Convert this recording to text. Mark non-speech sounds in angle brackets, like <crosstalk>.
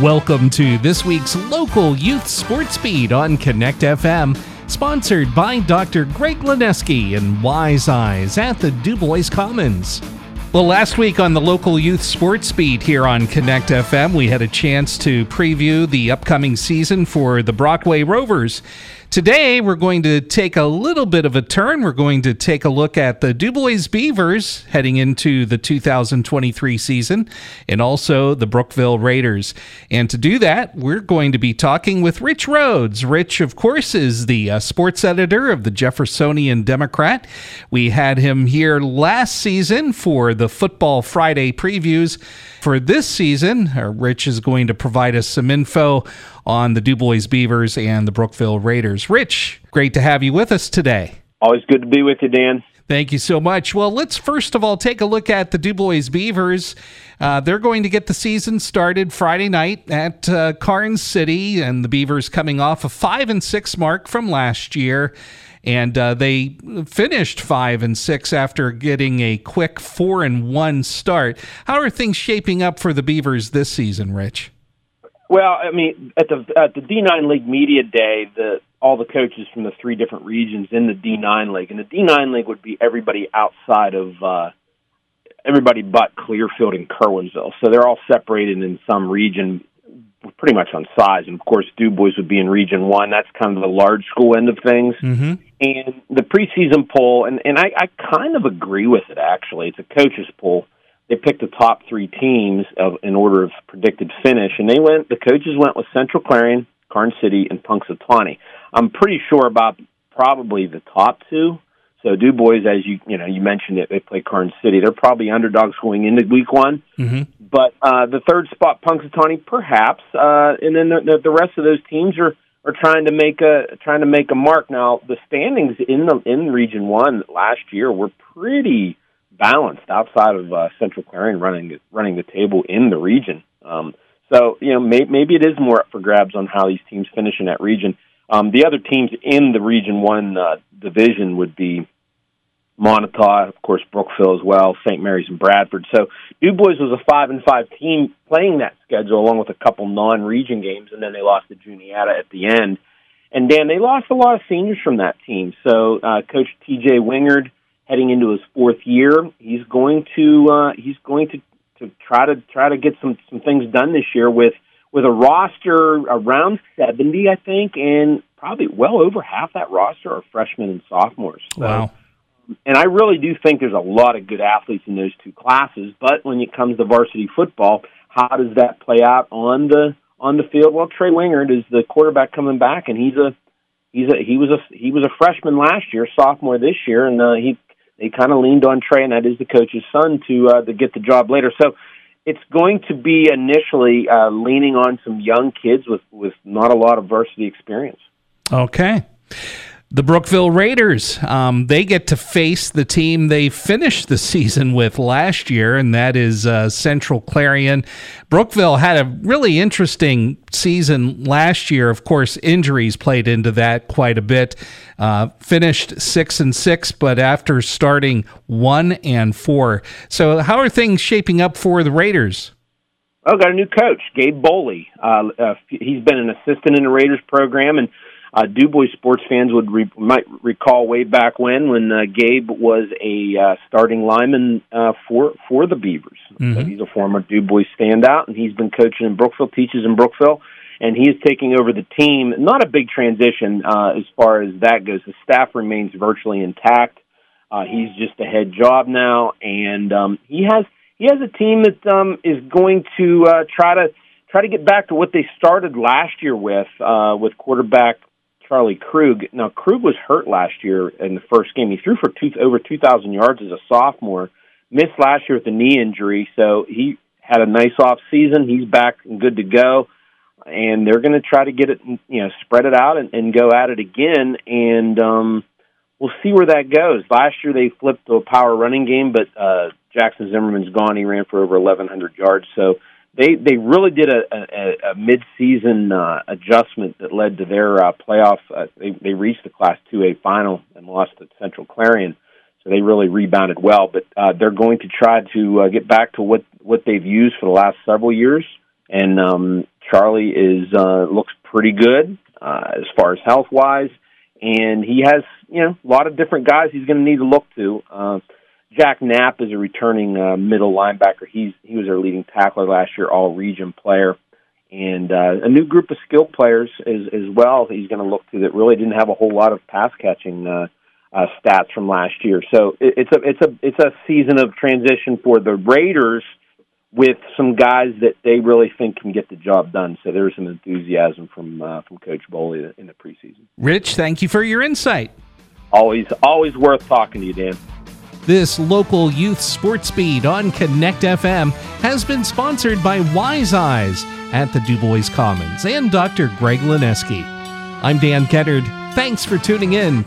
Welcome to this week's local youth sports beat on Connect FM, sponsored by Dr. Greg Lineski and Wise Eyes at the Dubois Commons. Well, last week on the local youth sports beat here on Connect FM, we had a chance to preview the upcoming season for the Brockway Rovers. Today, we're going to take a little bit of a turn. We're going to take a look at the Dubois Beavers heading into the 2023 season and also the Brookville Raiders. And to do that, we're going to be talking with Rich Rhodes. Rich, of course, is the uh, sports editor of the Jeffersonian Democrat. We had him here last season for the Football Friday previews. For this season, uh, Rich is going to provide us some info on the Dubois Beavers and the Brookville Raiders. Rich, great to have you with us today. Always good to be with you, Dan. Thank you so much. Well, let's first of all take a look at the Dubois Beavers. Uh, they're going to get the season started Friday night at uh, Karns City, and the Beavers coming off a five and six mark from last year, and uh, they finished five and six after getting a quick four and one start. How are things shaping up for the Beavers this season, Rich? Well, I mean, at the at the D9 League Media Day, the all the coaches from the three different regions in the D9 League, and the D9 League would be everybody outside of uh, everybody but Clearfield and Curwensville. So they're all separated in some region, pretty much on size. And of course, Dubois would be in Region One. That's kind of the large school end of things. Mm-hmm. And the preseason poll, and and I, I kind of agree with it. Actually, it's a coaches poll they picked the top three teams of, in order of predicted finish, and they went. The coaches went with Central Clarion, Karns City, and Punxsutawney. I'm pretty sure about probably the top two. So Dubois, as you you know, you mentioned it, they play Karns City. They're probably underdogs going into Week One. Mm-hmm. But uh, the third spot, Punxsutawney, perhaps, uh, and then the, the rest of those teams are are trying to make a trying to make a mark. Now the standings in the in Region One last year were pretty balanced outside of uh, Central Clarion running running the table in the region. Um, so you know may, maybe it is more up for grabs on how these teams finish in that region. Um, the other teams in the Region One uh, division would be Montauk, of course, Brookville as well, St. Mary's and Bradford. So Dubois was a five and five team playing that schedule along with a couple non-region games, and then they lost to Juniata at the end. And Dan, they lost a lot of seniors from that team. So uh, Coach T.J. Wingard heading into his fourth year. He's going to uh, he's going to, to try to try to get some some things done this year with with a roster around seventy, I think, and probably well over half that roster are freshmen and sophomores. So, wow. And I really do think there's a lot of good athletes in those two classes. But when it comes to varsity football, how does that play out on the on the field? Well, Trey Wingard is the quarterback coming back, and he's a he's a he was a he was a freshman last year, sophomore this year, and uh, he they kind of leaned on Trey, and that is the coach's son, to uh, to get the job later. So it's going to be initially uh, leaning on some young kids with with not a lot of varsity experience. Okay the Brookville Raiders. Um, they get to face the team they finished the <laughs> season with last year, and that is uh, Central Clarion. Brookville had a really interesting season last year. Of course, injuries played into that quite a bit. Uh, finished six and six, but after starting one and four. So, how are things shaping up for the Raiders? Oh, got a new coach, Gabe Boley. Uh, uh, he's been an assistant in the Raiders program and uh, Dubois sports fans would re- might recall way back when when uh, Gabe was a uh, starting lineman uh, for for the Beavers. Mm-hmm. So he's a former Dubois standout, and he's been coaching in Brookville, teaches in Brookville, and he is taking over the team. Not a big transition uh, as far as that goes. The staff remains virtually intact. Uh, he's just a head job now, and um, he has he has a team that um, is going to uh, try to try to get back to what they started last year with uh, with quarterback Charlie Krug. Now Krug was hurt last year in the first game. He threw for two, over 2,000 yards as a sophomore. Missed last year with a knee injury, so he had a nice off season. He's back and good to go, and they're going to try to get it, you know, spread it out and, and go at it again. And um, we'll see where that goes. Last year they flipped to a power running game, but uh, Jackson Zimmerman's gone. He ran for over 1,100 yards, so they they really did a, a, a mid-season uh, adjustment that led to their uh, playoff. Uh, they they reached the Class 2A final and lost to Central Clarion, so they really rebounded well. But uh, they're going to try to uh, get back to what what they've used for the last several years and um, Charlie is uh, looks pretty good uh, as far as health wise, and he has you know a lot of different guys he's going to need to look to. Uh, Jack Knapp is a returning uh, middle linebacker. He's he was our leading tackler last year, all region player, and uh, a new group of skilled players as as well. He's going to look to that really didn't have a whole lot of pass catching uh, uh, stats from last year. So it, it's a it's a it's a season of transition for the Raiders with some guys that they really think can get the job done. So there's some enthusiasm from uh, from Coach Boley in the preseason. Rich, thank you for your insight. Always always worth talking to you, Dan. This local youth sports speed on Connect FM has been sponsored by Wise Eyes at the Dubois Commons and Dr. Greg Lineski. I'm Dan Kettard. Thanks for tuning in.